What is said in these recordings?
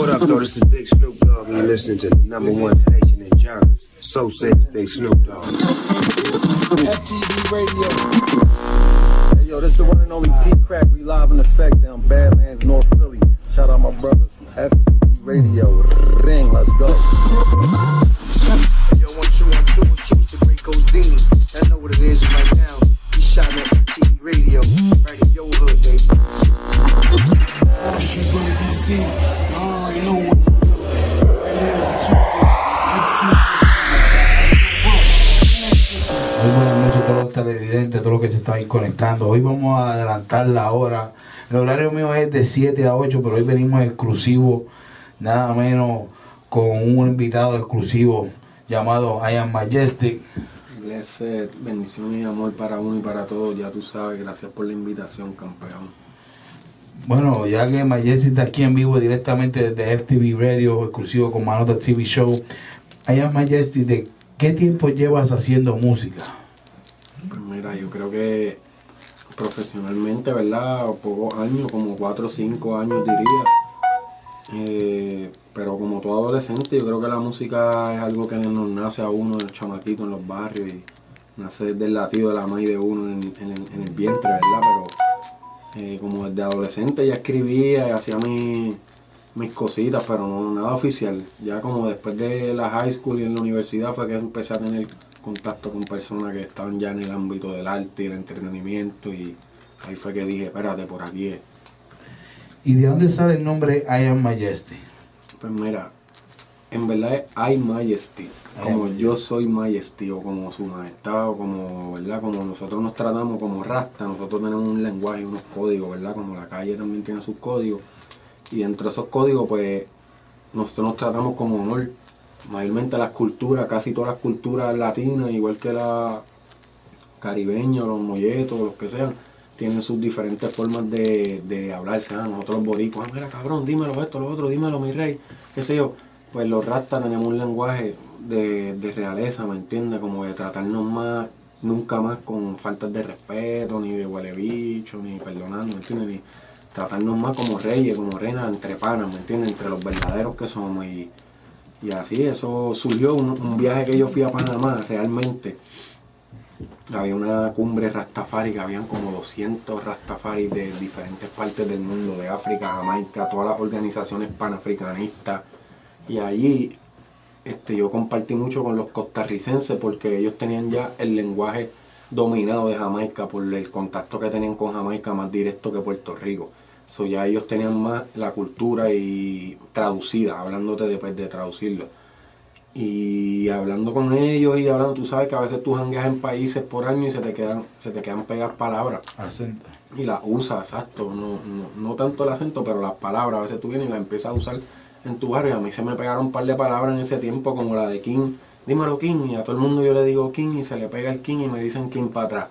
What up, though? This is Big Snoop Dogg, and you're listening to the number one station in Germans. So says Big Snoop Dogg. FTV Radio. Hey, yo, this is the one and only Pete Crack. We live in effect down Badlands, North Philly. Shout out my brothers from FTV Radio. Ring, let's go. Yo, one, two, one, two, one, two, it's the great Godini. I know what it is right now. He's shouting at FTV Radio, right in your hood, baby. She gonna televidentes, todos los que se están conectando. Hoy vamos a adelantar la hora. El horario mío es de 7 a 8, pero hoy venimos exclusivo, nada menos con un invitado exclusivo llamado I Am Majestic. Blessed, bendición y amor para uno y para todos, ya tú sabes, gracias por la invitación, campeón. Bueno, ya que Majestic está aquí en vivo directamente desde FTV Radio, exclusivo con Manota TV Show. Am Majestic, ¿de qué tiempo llevas haciendo música? Pues mira, yo creo que profesionalmente, ¿verdad? Pocos años, como 4 o 5 años diría. Eh, pero como todo adolescente, yo creo que la música es algo que nos nace a uno, el chamaquito en los barrios y nace desde el latido de la madre de uno en, en el vientre, ¿verdad? Pero eh, como desde adolescente ya escribía y hacía mi- mis cositas, pero no nada oficial. Ya como después de la high school y en la universidad fue que empecé a tener contacto con personas que estaban ya en el ámbito del arte y el entretenimiento y ahí fue que dije, espérate, por aquí es. ¿Y de dónde sale el nombre I Am Majestic? Pues mira, en verdad I Majesty, como yo soy Majesty o como su majestad o como, ¿verdad? Como nosotros nos tratamos como rasta, nosotros tenemos un lenguaje unos códigos, ¿verdad? Como la calle también tiene sus códigos y dentro de esos códigos pues nosotros nos tratamos como honor. Mayormente las culturas, casi todas las culturas latinas, igual que la caribeña, los molletos, los que sean, tienen sus diferentes formas de, de hablarse. Nosotros los boricuas, ah, mira cabrón, dímelo esto, lo otro, dímelo mi rey, qué sé yo. Pues los rastas tenemos un lenguaje de, de realeza, ¿me entiendes? Como de tratarnos más, nunca más con faltas de respeto, ni de huele bicho, ni perdonando, ¿me entiendes? Ni tratarnos más como reyes, como reinas, entre panas, ¿me entiendes? Entre los verdaderos que somos. Y, y así, eso surgió un, un viaje que yo fui a Panamá, realmente. Había una cumbre rastafari que habían como 200 rastafaris de diferentes partes del mundo, de África, Jamaica, todas las organizaciones panafricanistas. Y allí este, yo compartí mucho con los costarricenses porque ellos tenían ya el lenguaje dominado de Jamaica por el contacto que tenían con Jamaica más directo que Puerto Rico. So, ya ellos tenían más la cultura y traducida, hablándote después de traducirlo. Y hablando con ellos y hablando, tú sabes que a veces tú jangueas en países por año y se te quedan, se te quedan pegadas palabras Acento. y las usas, exacto, no, no, no tanto el acento, pero las palabras, a veces tú vienes y las empiezas a usar en tu barrio. A mí se me pegaron un par de palabras en ese tiempo, como la de King, dímelo King, y a todo el mundo yo le digo King y se le pega el King y me dicen King para atrás.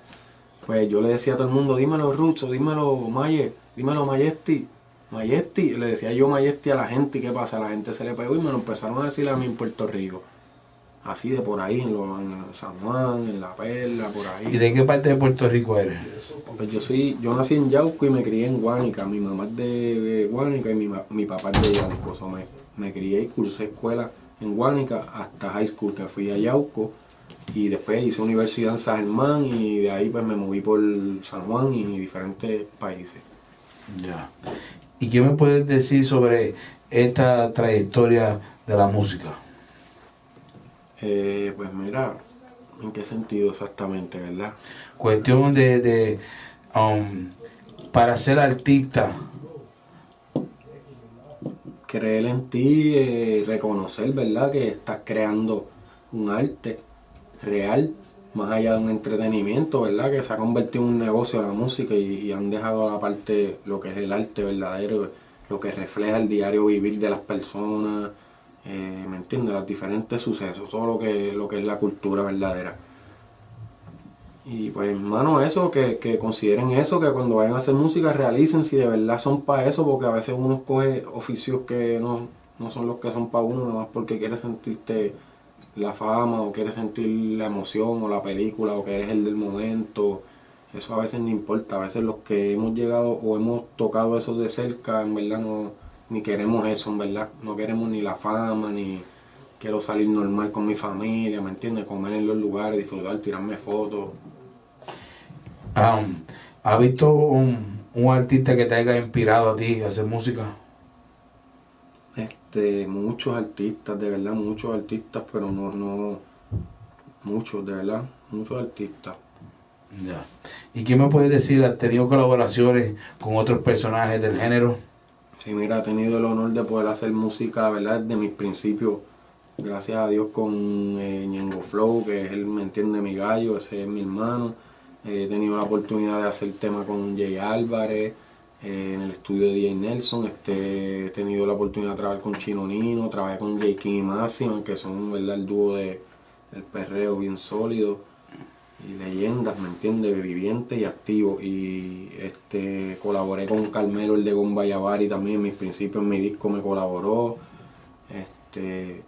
Pues yo le decía a todo el mundo, dímelo Roots o dímelo Maye, dímelo Majesty, Majesty. Le decía yo Majesty a la gente y qué pasa, la gente se le pegó y me lo empezaron a decir a mí en Puerto Rico. Así de por ahí, en, lo- en San Juan, en La Perla, por ahí. ¿Y de qué parte de Puerto Rico eres? Pues yo soy, yo nací en Yauco y me crié en Guánica. Mi mamá es de Guánica y mi, mi papá es de Yauco. Me crié y cursé escuela en Guánica hasta high school, que fui a Yauco. Y después hice universidad en San Germán y de ahí pues me moví por San Juan y diferentes países. Ya. ¿Y qué me puedes decir sobre esta trayectoria de la música? Eh, pues mira, ¿en qué sentido exactamente, verdad? Cuestión de, de um, para ser artista, creer en ti, eh, reconocer, ¿verdad? Que estás creando un arte real, más allá de un entretenimiento, ¿verdad? Que se ha convertido en un negocio la música y, y han dejado la parte lo que es el arte verdadero, lo que refleja el diario vivir de las personas, eh, ¿me entiendes? Los diferentes sucesos, todo lo que, lo que es la cultura verdadera. Y pues, hermano, eso, que, que consideren eso, que cuando vayan a hacer música realicen si de verdad son para eso, porque a veces uno coge oficios que no, no son los que son para uno, nada más porque quieres sentirte la fama o quieres sentir la emoción o la película o que eres el del momento. Eso a veces no importa, a veces los que hemos llegado o hemos tocado eso de cerca, en verdad no, ni queremos eso, en verdad. No queremos ni la fama, ni quiero salir normal con mi familia, ¿me entiendes? Comer en los lugares, disfrutar, tirarme fotos. Um, ¿Has visto un, un artista que te haya inspirado a ti a hacer música? Este, muchos artistas, de verdad, muchos artistas, pero no, no, muchos, de verdad, muchos artistas. Ya. ¿Y qué me puedes decir? ¿Has tenido colaboraciones con otros personajes del género? Sí, mira, he tenido el honor de poder hacer música, ¿verdad? Desde mis principios, gracias a Dios, con eh, Ñengo Flow, que es él, me entiende, mi gallo, ese es mi hermano. Eh, he tenido la oportunidad de hacer tema con Jay Álvarez, eh, en el estudio de DJ Nelson. Este, he tenido la oportunidad de trabajar con Chino Nino, trabajé con J. King y Máxima, que son, ¿verdad? El dúo de, del perreo bien sólido y leyendas, ¿me entiendes? Viviente y activo. Y este colaboré con Carmelo, el de Gombayavari también, en mis principios, en mi disco me colaboró. Este,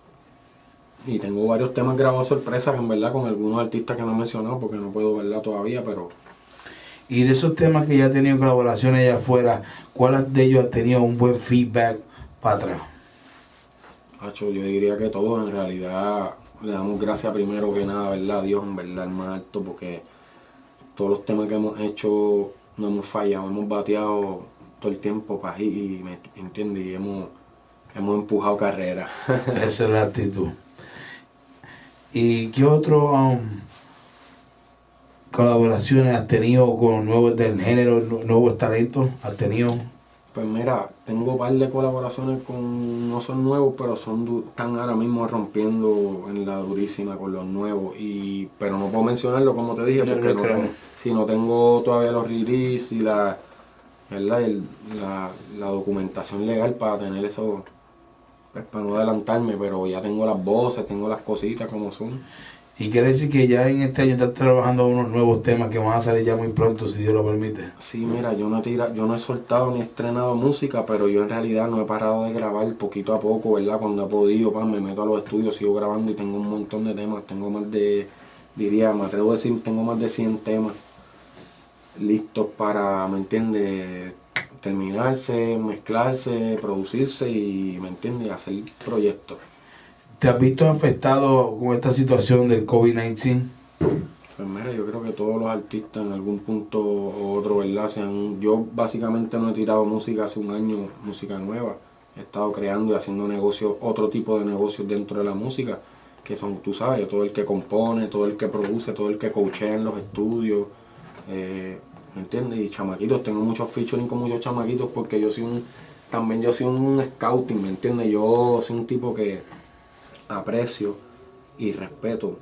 y tengo varios temas grabados sorpresa, en verdad, con algunos artistas que no he mencionado, porque no puedo verla todavía, pero Y de esos temas que ya has tenido colaboraciones allá afuera, ¿cuál de ellos ha tenido un buen feedback para atrás? Hacho, yo diría que todos en realidad le damos gracias primero que nada, ¿verdad? A Dios, en verdad, el más alto, porque todos los temas que hemos hecho no hemos fallado, hemos bateado todo el tiempo para ahí, y me entiendes, y hemos, hemos empujado carrera. Esa es la actitud. ¿Y qué otro um, colaboraciones has tenido con nuevos del género, nu- nuevos talentos? ¿Has tenido? Pues mira, tengo un par de colaboraciones con, no son nuevos, pero son du- están ahora mismo rompiendo en la durísima con los nuevos. Y, pero no puedo mencionarlo como te dije, porque no tengo, si no tengo todavía los release y la, ¿verdad? El- la, la documentación legal para tener eso, pues, para no adelantarme, pero ya tengo las voces, tengo las cositas como son. Y quiere decir que ya en este año estás trabajando unos nuevos temas que van a salir ya muy pronto, si Dios lo permite. Sí, mira, yo no, he tira- yo no he soltado ni estrenado música, pero yo en realidad no he parado de grabar poquito a poco, ¿verdad? Cuando he podido, pa, me meto a los estudios, sigo grabando y tengo un montón de temas. Tengo más de, diría, me atrevo a decir, tengo más de 100 temas listos para, ¿me entiendes? Terminarse, mezclarse, producirse y, ¿me entiendes? Hacer proyectos. ¿Te has visto afectado con esta situación del COVID-19? Pues mira, yo creo que todos los artistas en algún punto u otro, ¿verdad? Se han- yo básicamente no he tirado música hace un año, música nueva. He estado creando y haciendo negocios, otro tipo de negocios dentro de la música, que son, tú sabes, todo el que compone, todo el que produce, todo el que coachea en los estudios, eh, ¿me entiendes? Y chamaquitos, tengo muchos featuring con muchos chamaquitos porque yo soy un, también yo soy un scouting, ¿me entiendes? Yo soy un tipo que aprecio y respeto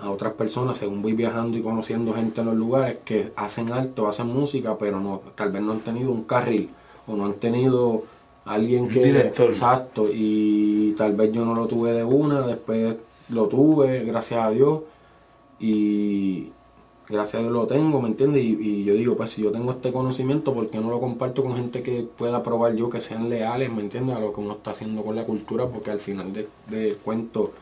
a otras personas según voy viajando y conociendo gente en los lugares que hacen arte o hacen música, pero no, tal vez no han tenido un carril o no han tenido alguien que director. exacto y tal vez yo no lo tuve de una, después lo tuve, gracias a Dios y gracias a Dios lo tengo, ¿me entiendes? Y, y yo digo, pues si yo tengo este conocimiento, ¿por qué no lo comparto con gente que pueda probar yo, que sean leales, ¿me entiendes? A lo que uno está haciendo con la cultura, porque al final del del cuento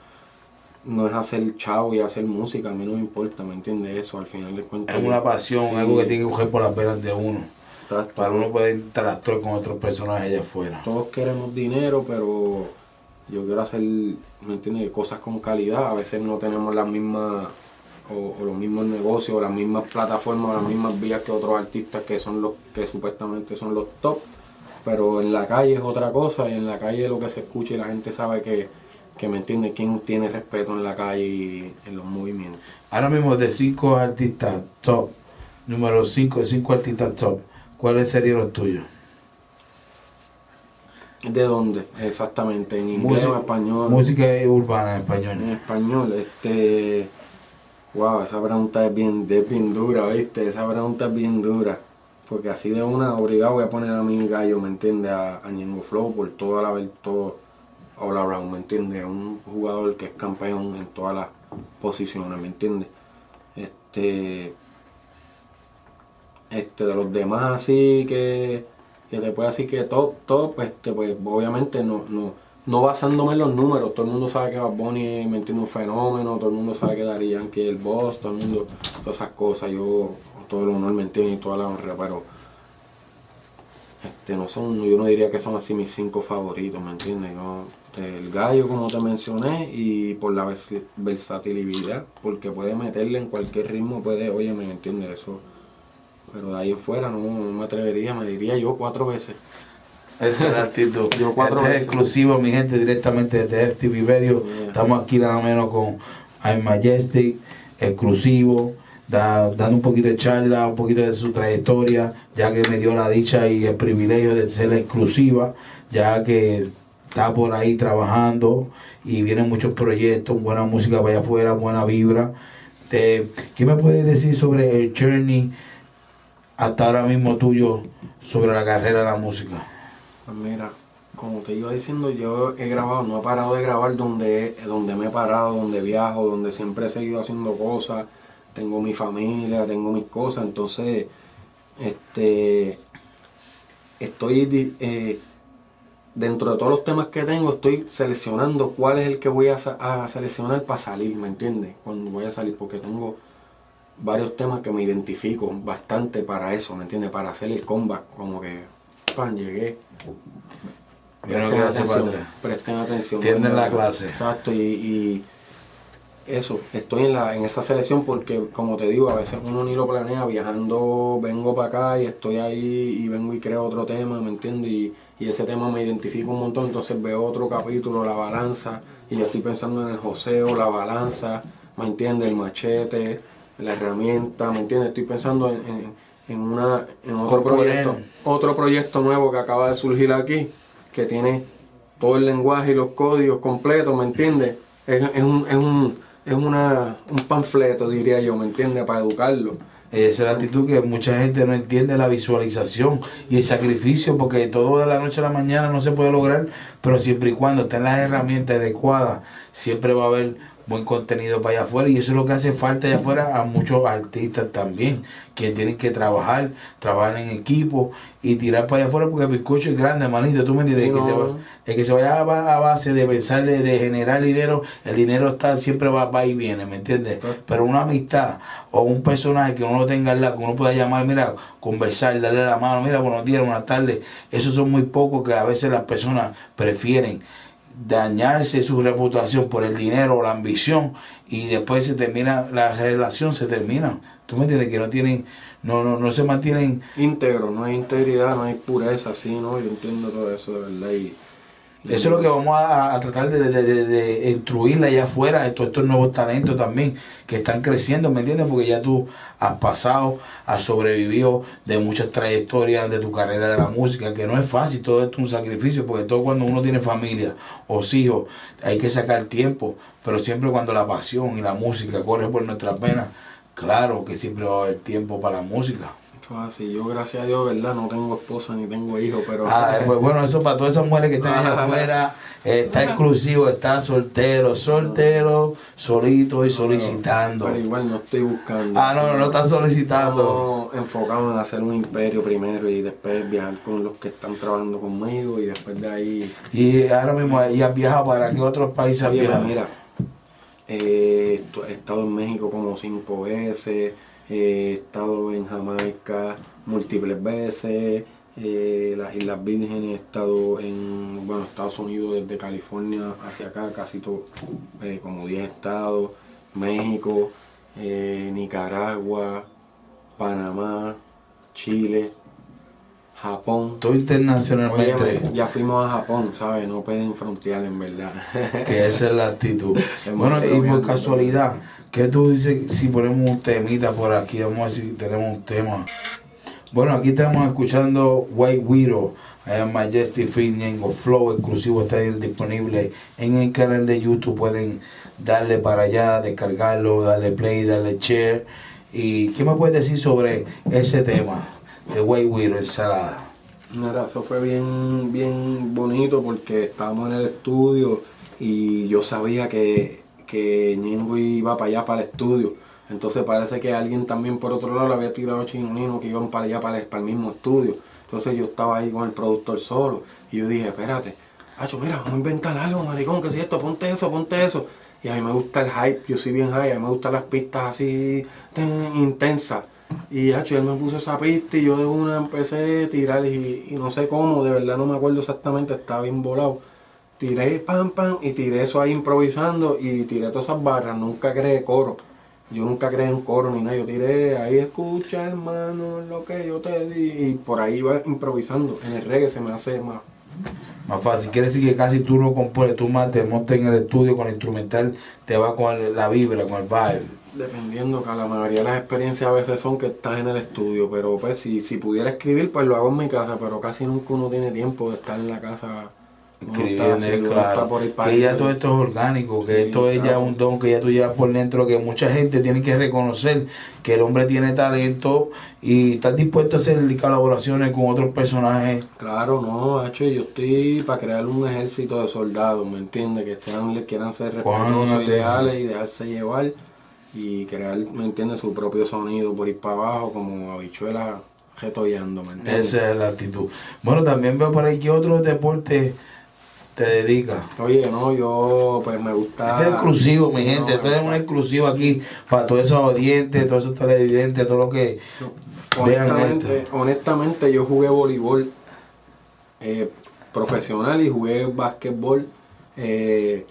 no es hacer chavo y hacer música, a mí no me importa, ¿me entiendes? Eso, al final del cuento. Es una pasión, Sí. algo que tiene que coger por las venas de uno, Exacto. para uno poder interactuar con otros personajes allá afuera. Todos queremos dinero, pero yo quiero hacer, ¿me entiendes? Cosas con calidad. A veces no tenemos las mismas, o, o los mismos negocios, o las mismas plataformas, o las mismas vías que otros artistas que son los que supuestamente son los top. Pero en la calle es otra cosa, y en la calle lo que se escucha y la gente sabe que, que me entiende, quién tiene respeto en la calle y en los movimientos. Ahora mismo de cinco artistas top, número cinco de cinco artistas top, ¿cuáles serían los tuyos? ¿De dónde? Exactamente, en inglés Música- o en español. Música urbana en En español. español, este. Wow, esa pregunta es bien, es bien dura, ¿viste? Esa pregunta es bien dura. Porque así de una, obligado voy a poner a mi gallo, ¿me entiendes? A, a Flow por toda la todo all around, ¿me entiendes? Un jugador que es campeón en todas las posiciones, ¿me entiendes? Este. Este, de los demás así que, que te puede decir que top, top, este, pues obviamente no, no, no basándome en los números, todo el mundo sabe que Bad Bunny me entiende un fenómeno, todo el mundo sabe que Daddy Yankee el boss, todo el mundo, todas esas cosas, yo todo el honor me entiende y toda la honra, pero este, no son, yo no diría que son así mis cinco favoritos, ¿me entiendes? Yo, el gallo, como te mencioné, y por la vers- versatilidad, porque puede meterle en cualquier ritmo, puede, oye, ¿me entiendes? Eso. Pero de ahí en fuera no, no me atrevería, me diría yo cuatro veces. Esa es la actitud. Yo cuatro este es exclusivo, mi gente, directamente desde FTV Radio. Yeah. Estamos aquí nada menos con I'm Majestic, exclusivo, da- dando un poquito de charla, un poquito de su trayectoria, ya que me dio la dicha y el privilegio de ser exclusiva, ya que está por ahí trabajando y vienen muchos proyectos, buena música para allá afuera, buena vibra. Te- ¿Qué me puedes decir sobre el journey hasta ahora mismo tuyo sobre la carrera de la música? Mira, como te iba diciendo, yo he grabado, no he parado de grabar donde, donde me he parado, donde viajo, donde siempre he seguido haciendo cosas, tengo mi familia, tengo mis cosas, entonces, este, estoy eh, dentro de todos los temas que tengo, estoy seleccionando cuál es el que voy a, a seleccionar para salir, ¿me entiendes? Cuando voy a salir, porque tengo varios temas que me identifico bastante para eso, ¿me entiendes? Para hacer el comeback, como que, pan, llegué. Presten hacia atención, presten atención. Entienden la clase. Exacto, y, y eso, estoy en, la, en esa selección porque, como te digo, a veces uno ni lo planea, viajando, vengo para acá y estoy ahí y vengo y creo otro tema, ¿me entiendes? Y, y ese tema me identifica un montón, entonces veo otro capítulo, la balanza, y yo estoy pensando en el joseo, la balanza, ¿me entiendes? El machete, la herramienta, ¿me entiendes? Estoy pensando en, en, en una, en otro proyecto, otro proyecto nuevo que acaba de surgir aquí, que tiene todo el lenguaje y los códigos completos, ¿me entiendes? Es, es un, es, un, es una, un panfleto, diría yo, ¿me entiendes? Para educarlo. Esa es la actitud que mucha gente no entiende la visualización y el sacrificio, porque todo de la noche a la mañana no se puede lograr, pero siempre y cuando estén las herramientas adecuadas, siempre va a haber buen contenido para allá afuera y eso es lo que hace falta allá afuera a muchos artistas también, que tienen que trabajar, trabajar en equipo y tirar para allá afuera porque el bizcocho es grande, manito, tú me entiendes, El que, se no. va- el que se vaya a, ba- a base de pensar de, de generar dinero, el dinero está siempre va, va y viene, ¿me entiendes? Pero una amistad o un personaje que uno lo tenga al lado, que uno pueda llamar, mira, conversar, darle la mano, mira, buenos días, buenas tardes, esos son muy pocos que a veces las personas prefieren dañarse su reputación por el dinero o la ambición y después se termina, la relación se termina. ¿Tú me entiendes? Que no tienen, no, no, no se mantienen Íntegro, no hay integridad, no hay pureza, sí, ¿no? Yo entiendo todo eso, de verdad. Y, Eso es lo que vamos a, a tratar de, de, instruirle allá afuera, estos, estos nuevos talentos también que están creciendo, ¿me entiendes? Porque ya tú has pasado, has sobrevivido de muchas trayectorias de tu carrera de la música, que no es fácil, todo esto es un sacrificio, porque todo cuando uno tiene familia o hijos, hay que sacar tiempo, pero siempre cuando la pasión y la música corre por nuestras venas, claro que siempre va a haber tiempo para la música. Eso es así. Yo, gracias a Dios, ¿verdad? No tengo esposa ni tengo hijos, pero... Ah, pues bueno, eso para todas esas mujeres que están allá afuera, eh, está exclusivo, está soltero, soltero, solito y solicitando. Pero igual no estoy buscando. Ah, no, no, no está solicitando. Estamos enfocados en hacer un imperio primero y después viajar con los que están trabajando conmigo y después de ahí... Y ahora mismo ya has viajado para qué otros países has Oye, viajado. mira, eh, he estado en México como cinco veces, he estado en Jamaica múltiples veces, eh, las Islas Vírgenes, he estado en bueno, Estados Unidos desde California hacia acá, casi todo, eh, como 10 estados, México, eh, Nicaragua, Panamá, Chile, Japón. Todo internacionalmente, Óyeme, ya fuimos a Japón, ¿sabes? No pueden frontear en verdad. que esa es la actitud. Bueno, y por casualidad, ¿qué tú dices si ponemos un temita por aquí? Vamos a ver si tenemos un tema. Bueno, aquí estamos escuchando White Widow, Majestic Free Ñengo Flow exclusivo está disponible en el canal de YouTube. Pueden darle para allá, descargarlo, darle play, darle share. ¿Y qué me puedes decir sobre ese tema de White Widow, ensalada? Mira, eso fue bien, bien bonito porque estábamos en el estudio y yo sabía que, que Ñengo iba para allá, para el estudio. Entonces parece que alguien también por otro lado le había tirado chinonino que iban para allá, para el, para el mismo estudio. Entonces yo estaba ahí con el productor solo y yo dije, espérate, Hacho, mira, vamos a inventar algo, maricón, que si esto, ponte eso, ponte eso. Y a mí me gusta el hype, yo soy bien high, a mí me gustan las pistas así intensas. Y hacho, él me puso esa pista y yo de una empecé a tirar y no sé cómo, de verdad no me acuerdo exactamente, estaba bien volado. Tiré pam pam y tiré eso ahí improvisando y tiré todas esas barras, nunca creé coro. Yo nunca creé en coro ni nada, yo tiré ahí escucha hermano lo que yo te di y por ahí iba improvisando. En el reggae se me hace más, Más fácil. Quiere decir que casi tú no compones, tú más te montas en el estudio con el instrumental, te va con la vibra, con el vibe. Dependiendo, que la mayoría de las experiencias a veces son que estás en el estudio, pero pues si, si pudiera escribir, pues lo hago en mi casa, pero casi nunca uno tiene tiempo de estar en la casa. Claro. por Que ya todo esto es orgánico, que Sí, esto es ya un don que ya tú llevas por dentro, que mucha gente tiene que reconocer que el hombre tiene talento y estás dispuesto a hacer colaboraciones con otros personajes. Claro, no, hecho, yo estoy para crear un ejército de soldados, ¿me entiendes? Que estén, quieran ser respetuosos, ideales y dejarse llevar y crear, ¿me entiendes? Su propio sonido por ir para abajo, como habichuelas retollando, ¿me entiendes? Esa es la actitud. Bueno, también veo por ahí que otros deportes te dedicas. Oye, no, yo pues me gusta... Este es exclusivo, mi gente. no, Esto es un exclusivo aquí para todos esos audientes, todos esos televidentes, todo lo que vean Honestamente, esto. honestamente yo jugué voleibol eh, profesional y jugué básquetbol eh,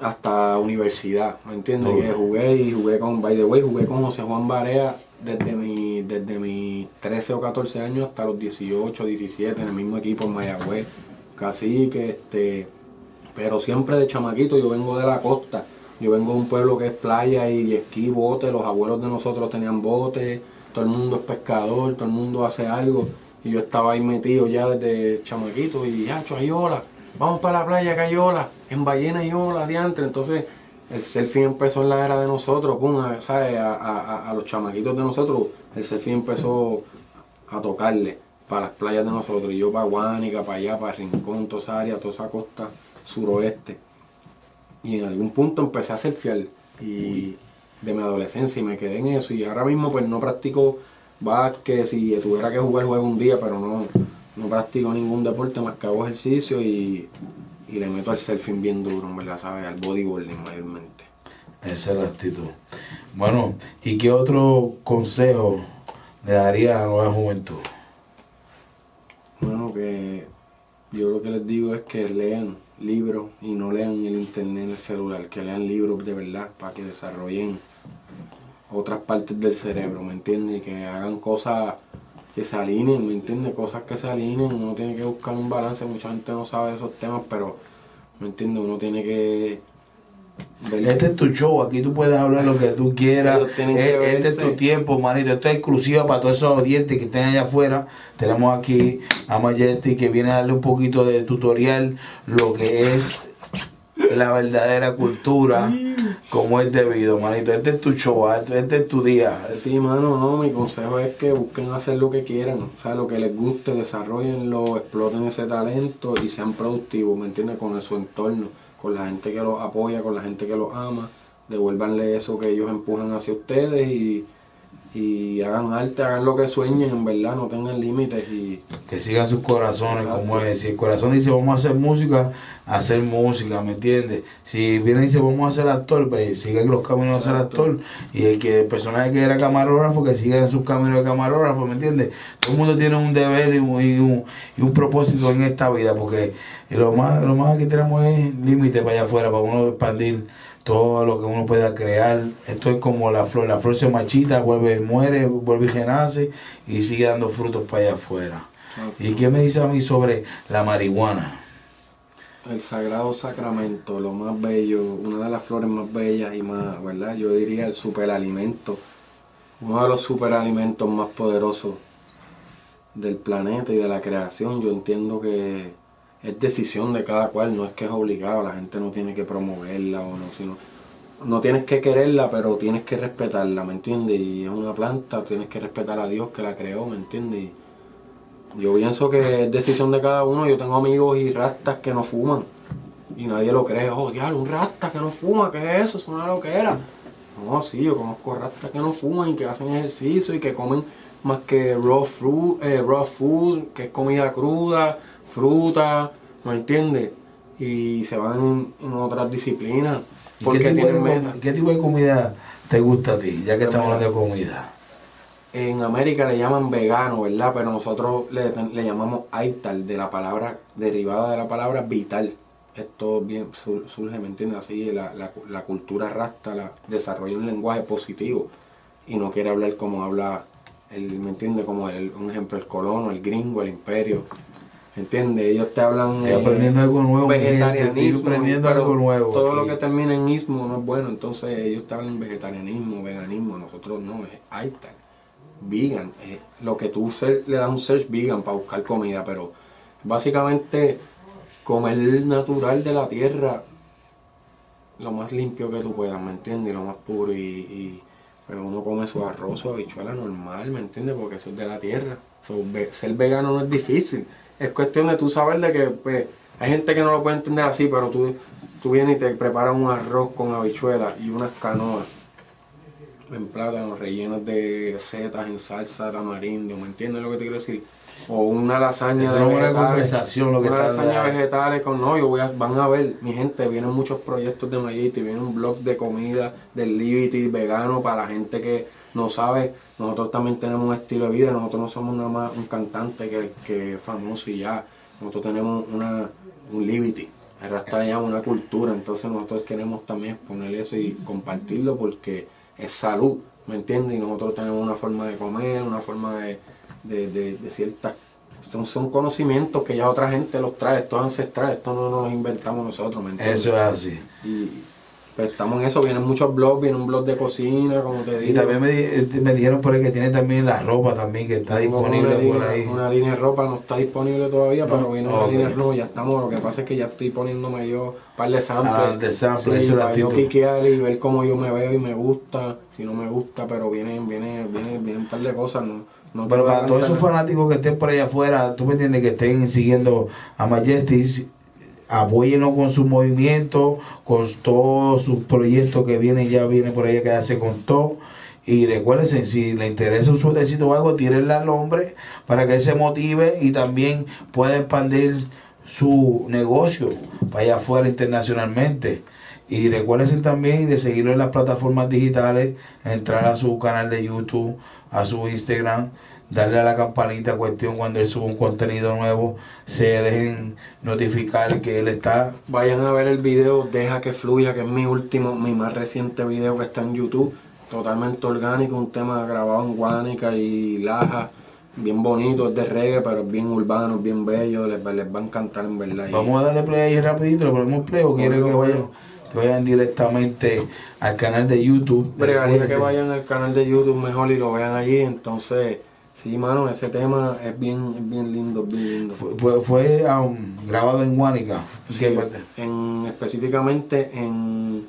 hasta universidad, ¿me entiendes? Que jugué y jugué con, by the way, jugué con José Juan Barea desde mi, desde mis 13 o 14 años hasta los 18, 17 en el mismo equipo en Mayagüez, casi que este, pero siempre de chamaquito, yo vengo de la costa, yo vengo de un pueblo que es playa y esquí, bote, los abuelos de nosotros tenían bote, todo el mundo es pescador, todo el mundo hace algo, y yo estaba ahí metido ya desde chamaquito y ya, hay vamos para la playa que hay en ballena hay ola, diantre, entonces el selfie empezó en la era de nosotros, pum, ¿sabes? A- a los chamaquitos de nosotros, el selfie empezó a tocarle para las playas de nosotros. Y yo para Guánica, para allá, para Rincón, toda esa área, toda esa costa suroeste. Y en algún punto empecé a surfear y de mi adolescencia y me quedé en eso. Y ahora mismo pues no practico básquet, si tuviera que jugar juego un día, pero no, no practico ningún deporte más que hago ejercicio y, y le meto al surfing bien duro, en verdad, ¿sabes? Al bodyboarding mayormente. Esa es la actitud. Bueno, ¿y qué otro consejo le daría a la nueva juventud? Bueno, que yo lo que les digo es que lean libros y no lean el internet en el celular, que lean libros de verdad para que desarrollen otras partes del cerebro, ¿me entiendes? Que hagan cosas que se alineen, ¿me entiendes? Cosas que se alineen, uno tiene que buscar un balance, mucha gente no sabe esos temas, pero, ¿me entiendes? Uno tiene que... Este es tu show, aquí tú puedes hablar lo que tú quieras. Eh, Este es tu tiempo, manito. Esto es exclusiva para todos esos audientes que estén allá afuera. Tenemos aquí a Majesty que viene a darle un poquito de tutorial lo que es la verdadera cultura como es debido, manito. Este es tu show, ah, este es tu día. Sí, mano, no, mi consejo es que busquen hacer lo que quieran, o sea, lo que les guste, desarrollenlo, exploten ese talento y sean productivos, ¿me entiendes? Con su entorno, con la gente que los apoya, con la gente que los ama, devuélvanle eso que ellos empujan hacia ustedes y, y hagan arte, hagan lo que sueñen, en verdad, no tengan límites y que sigan sus corazones Exacto. como es. Si el corazón dice vamos a hacer música, hacer música, ¿me entiendes? Si viene y dice vamos a ser actor, pues sigan los caminos de ser Exacto. actor. Y el que el personaje que era camarógrafo, que siga en sus caminos de camarógrafo, ¿me entiendes? Todo el mundo tiene un deber y un, y un, y un propósito en esta vida, porque lo más, lo más que tenemos es límite para allá afuera, para uno expandir todo lo que uno pueda crear. Esto es como la flor, la flor se machita, vuelve, muere, vuelve y renace y sigue dando frutos para allá afuera. ¿Y qué me dice a mí sobre la marihuana? el sagrado sacramento, lo más bello, una de las flores más bellas y más, ¿verdad? Yo diría el superalimento, uno de los superalimentos más poderosos del planeta y de la creación. Yo entiendo que es decisión de cada cual, no es que es obligado, la gente no tiene que promoverla o no, sino no tienes que quererla, pero tienes que respetarla, ¿me entiendes? Y es una planta, tienes que respetar a Dios que la creó, ¿me entiendes? Yo pienso que es decisión de cada uno. Yo tengo amigos y rastas que no fuman. Y nadie lo cree. Oh, diablo, un rasta que no fuma, ¿qué es eso? Es una loquera. No, sí, yo conozco rastas que no fuman y que hacen ejercicio y que comen más que raw, fruit, eh, raw food, que es comida cruda, fruta, ¿me entiendes? Y se van en, en otras disciplinas ¿Y porque qué, tipo tienen metas. qué tipo de comida te gusta a ti? Ya que estamos hablando de comida. en América le llaman vegano, ¿verdad? Pero nosotros le, le llamamos aital, de la palabra, derivada de la palabra vital. Esto bien sur- surge, ¿me entiendes? Así la, la, la cultura rasta la, desarrolla un lenguaje positivo y no quiere hablar como habla, el, ¿me entiendes? Como el, un ejemplo, el colono, el gringo, el imperio. ¿Entiendes? Ellos te hablan... Eh, aprendiendo algo nuevo. vegetarianismo, Estoy aprendiendo pero algo nuevo. Todo lo que termina en ismo no es bueno, entonces ellos te hablan vegetarianismo, veganismo, nosotros no, es aital, vegan, es lo que tú le das un search vegan para buscar comida, pero básicamente comer natural de la tierra, lo más limpio que tú puedas, ¿me entiendes? Lo más puro y, y pero uno come su arroz, su habichuela normal, ¿me entiendes? Porque eso es de la tierra. So, ser vegano no es difícil. Es cuestión de tú saber de que pues, hay gente que no lo puede entender así, pero tú, tú vienes y te preparas un arroz con habichuela y unas canoas en plátano rellenos de setas en salsa tamarindo, ¿me entiendes lo que te quiero decir? O una lasaña Eso de una conversación, lo que una lasaña dando. vegetales con no, yo voy a, van a ver, mi gente, vienen muchos proyectos de Mayiti, viene un blog de comida del Liberty vegano para la gente que no sabe, nosotros también tenemos un estilo de vida, nosotros no somos nada más un cantante que, que es famoso y ya, nosotros tenemos una, un Liberty, le llama una cultura, entonces nosotros queremos también poner eso y compartirlo porque es salud, ¿me entiendes? Y nosotros tenemos una forma de comer, una forma de, de, de, de ciertas... Son, son conocimientos que ya otra gente los trae, esto es ancestral, esto no nos inventamos nosotros, ¿me entiendes? Eso es así. Y pues, estamos en eso, vienen muchos blogs, viene un blog de cocina, como te digo. Y también me, di- me dijeron por ahí que tiene también la ropa también que está Tengo disponible por línea- ahí. Una línea de ropa no está disponible todavía, No, pero viene una línea de ropa, ya estamos, lo que pasa es que ya estoy poniéndome yo un par de samples. Ah, de samples, Sí, para yo piquear y ver cómo yo me veo y me gusta, si no me gusta, pero vienen, viene, viene, vienen un par de cosas, no, no Pero para todos esos fanáticos que estén por allá afuera, tú me entiendes que estén siguiendo a Majestic, apóyenlo con su movimiento, con todos sus proyectos que vienen, ya viene por allá que ya se contó. Y recuérdense, si le interesa un suertecito o algo, tírenle al hombre para que él se motive y también pueda expandir su negocio para allá afuera internacionalmente. Y recuérdense también de seguirlo en las plataformas digitales, entrar a su canal de YouTube, a su Instagram, darle a la campanita cuestión cuando él sube un contenido nuevo, se dejen notificar que él está Vayan a ver el video Deja que fluya, que es mi último, mi más reciente video que está en YouTube. Totalmente orgánico, un tema grabado en Guánica y Laja. Bien bonito, es de reggae, pero es bien urbano, es bien bello, les, va- les va a encantar en verdad. Vamos a darle play ahí rapidito, le ponemos play o quiere que vayan, que vayan directamente al canal de YouTube. Bregaría que vayan al canal de YouTube mejor y lo vean allí. Entonces, sí, mano, ese tema es bien, es bien lindo, bien lindo. Fue, um, grabado en Guánica. Sí, en, específicamente en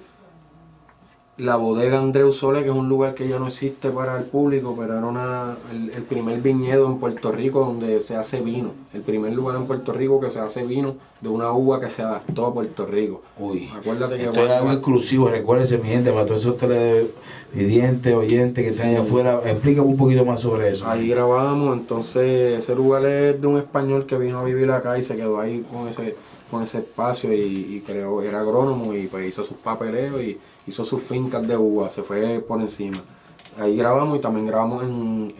la bodega Andreu Sole, que es un lugar que ya no existe para el público, pero era una, el, el primer viñedo en Puerto Rico donde se hace vino. El primer lugar en Puerto Rico que se hace vino de una uva que se adaptó a Puerto Rico. Uy, Acuérdate que esto es algo exclusivo, recuérdense mi gente, para todos esos televidentes, oyentes que están allá afuera, explícame un poquito más sobre eso. Ahí grabamos, entonces ese lugar es de un español que vino a vivir acá y se quedó ahí con ese, con ese espacio y, y creó, era agrónomo y pues hizo sus papeleos y hizo sus fincas de uva, se fue por encima. Ahí grabamos y también grabamos en,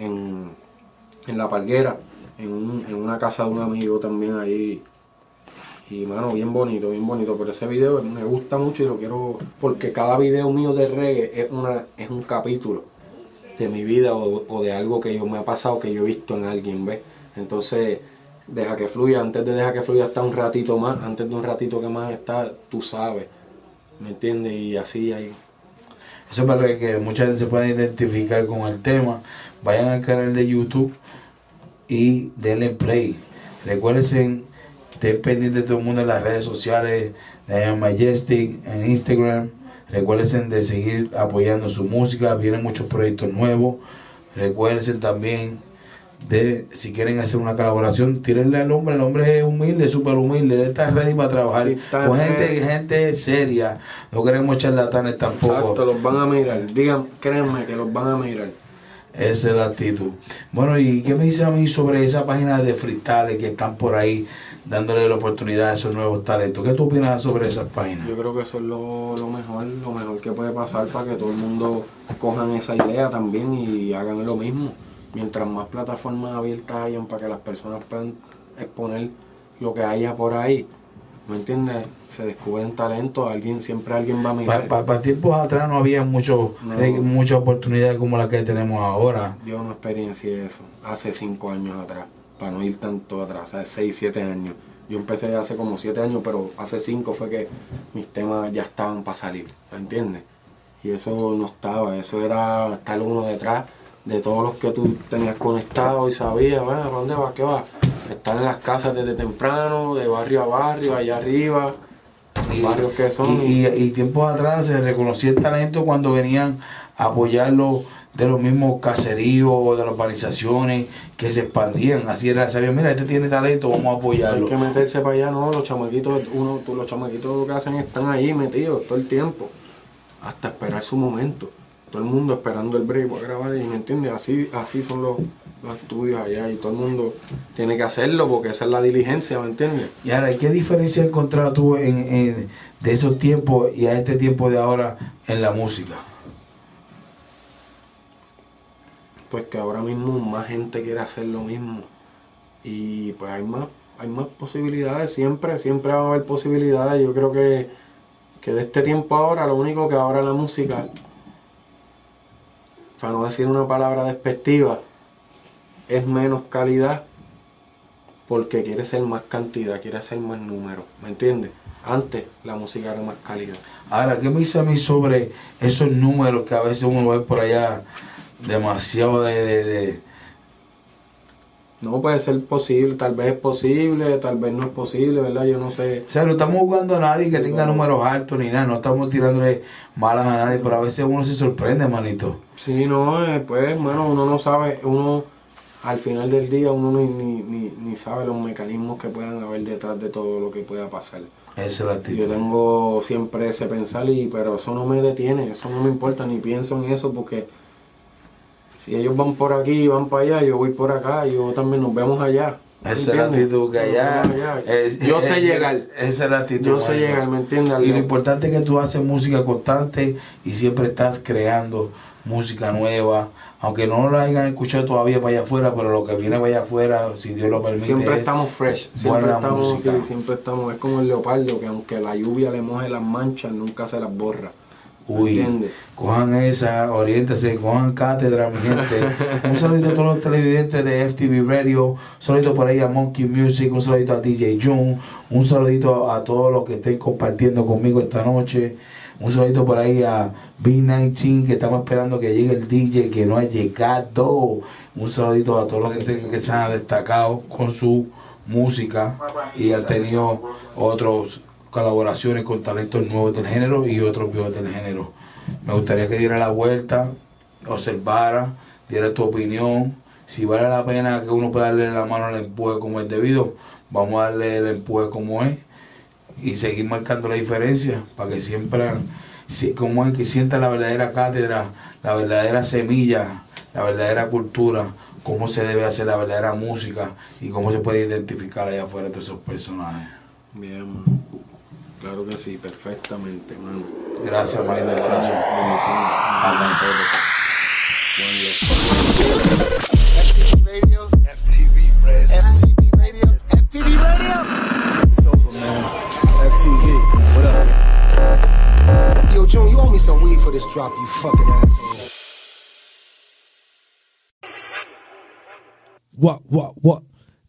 en, La Palguera, en, un- en una casa de un amigo también ahí. Y mano, bien bonito, bien bonito. Pero ese video me gusta mucho y lo quiero, porque cada video mío de reggae es, una, es un capítulo de mi vida o, o de algo que yo me ha pasado que yo he visto en alguien, ¿ves? Entonces, deja que fluya, antes de deja que fluya está un ratito más, antes de un ratito que más está, tú sabes, ¿me entiendes? Y así ahí. Eso es para que mucha gente se pueda identificar con el tema. Vayan al canal de YouTube y denle play. Recuerden, estén pendientes de todo el mundo en las redes sociales, de Majestic, en Instagram. Recuerden de seguir apoyando su música. Vienen muchos proyectos nuevos. Recuerden también de si quieren hacer una colaboración, tírenle al hombre. El hombre es humilde, súper humilde. Él está ready para trabajar Sí, con gente, gente seria. No queremos charlatanes tampoco. Exacto, los van a mirar, digan, créanme que los van a mirar. Esa es la actitud. Bueno, ¿y qué me dice a mí sobre esa página de freestyle que están por ahí dándole la oportunidad a esos nuevos talentos? ¿Qué tú opinas sobre esas páginas? Yo creo que eso es lo, lo mejor, lo mejor que puede pasar para que todo el mundo cojan esa idea también y hagan lo mismo. Mientras más plataformas abiertas hayan para que las personas puedan exponer lo que haya por ahí, ¿me entiendes? Se descubren talentos, alguien, siempre alguien va a mirar. Para tiempos atrás no había mucho, No. eh, muchas oportunidades como las que tenemos ahora. Yo no experiencié eso hace cinco años atrás, para no ir tanto atrás, o sea, seis, siete años. Yo empecé hace como siete años, pero hace cinco fue que mis temas ya estaban para salir, ¿me entiendes? Y eso no estaba, eso era estar uno detrás de todos los que tú tenías conectados y sabías, bueno, ¿para dónde va? ¿Qué va? Estar en las casas desde temprano, de barrio a barrio, allá arriba, los barrios que son. Y, y- y tiempos atrás se reconocía el talento cuando venían a apoyarlo de los mismos caseríos o de las urbanizaciones que se expandían. Así era, sabían, mira, este tiene talento, vamos a Hay apoyarlo. que meterse para allá, no, los chamaquitos, uno, los chamaquitos que hacen están ahí metidos todo el tiempo, hasta esperar su momento. Todo el mundo esperando el break para grabar, y me entiendes, así, así son los, los estudios allá, y todo el mundo tiene que hacerlo porque esa es la diligencia, ¿me entiendes? Y ahora, ¿qué diferencia encontrado tú en, en- de esos tiempos y a este tiempo de ahora en la música? Pues que ahora mismo más gente quiere hacer lo mismo, y pues hay más, hay más posibilidades, siempre, siempre va a haber posibilidades, yo creo que, que de este tiempo ahora, lo único que ahora la música para no decir una palabra despectiva, es menos calidad porque quiere ser más cantidad, quiere ser más número, ¿me entiendes? Antes la música era más calidad. Ahora, ¿qué me dice a mí sobre esos números que a veces uno ve por allá demasiado de... de- de- No puede ser posible, tal vez es posible, tal vez no es posible, ¿verdad? Yo no sé. O sea, no estamos jugando a nadie que tenga números altos ni nada, no estamos tirándole malas a nadie, pero a veces uno se sorprende, manito. Sí, no, eh, pues, hermano, uno no sabe, uno al final del día uno ni, ni, ni, ni sabe los mecanismos que puedan haber detrás de todo lo que pueda pasar. Esa es la Yo actitud. tengo siempre ese pensar, y, pero eso no me detiene, eso no me importa, ni pienso en eso porque si ellos van por aquí y van para allá, yo voy por acá, yo también nos vemos allá. ¿me Esa es la actitud que allá... vemos allá. es- yo es- sé es- llegar, Esa es la actitud. yo sé llegar, ¿me entiendes? Y lo importante es que tú haces música constante y siempre estás creando música nueva, aunque no lo hayan escuchado todavía para allá afuera, pero lo que viene para allá afuera, si Dios lo permite, Siempre es- estamos fresh, siempre estamos, sí, siempre estamos, es como el leopardo que aunque la lluvia le moje las manchas, nunca se las borra. Uy, ¿Entiendes? cojan esa, oriéntese, cojan cátedra, mi gente. Un saludito a todos los televidentes de FTV Radio, un saludito por ahí a Monkey Music, un saludito a DJ June, un saludito a todos los que estén compartiendo conmigo esta noche, un saludito por ahí a B19 que estamos esperando que llegue el DJ que no ha llegado. Un saludito a todos los que, estén- que se han destacado con su música y han tenido otros colaboraciones con talentos nuevos del género y otros viejos del género. Me gustaría que diera la vuelta, observara, diera tu opinión. Si vale la pena que uno pueda darle la mano al empuje como es debido, vamos a darle el empuje como es y seguir marcando la diferencia para que siempre, si- como es que sienta la verdadera cátedra, la verdadera semilla, la verdadera cultura, cómo se debe hacer la verdadera música y cómo se puede identificar allá afuera todos esos personajes. Bien. Claro que sí, perfectamente, mano. Gracias, Marina. Gracias. Bendiciones. Amén. Buen loco. FTV Radio. FTV Radio. FTV Radio. FTV Radio. It's over, man. FTV. What up? Yo, Joan, you owe me some weed for this drop, you fucking asshole. What, what, what?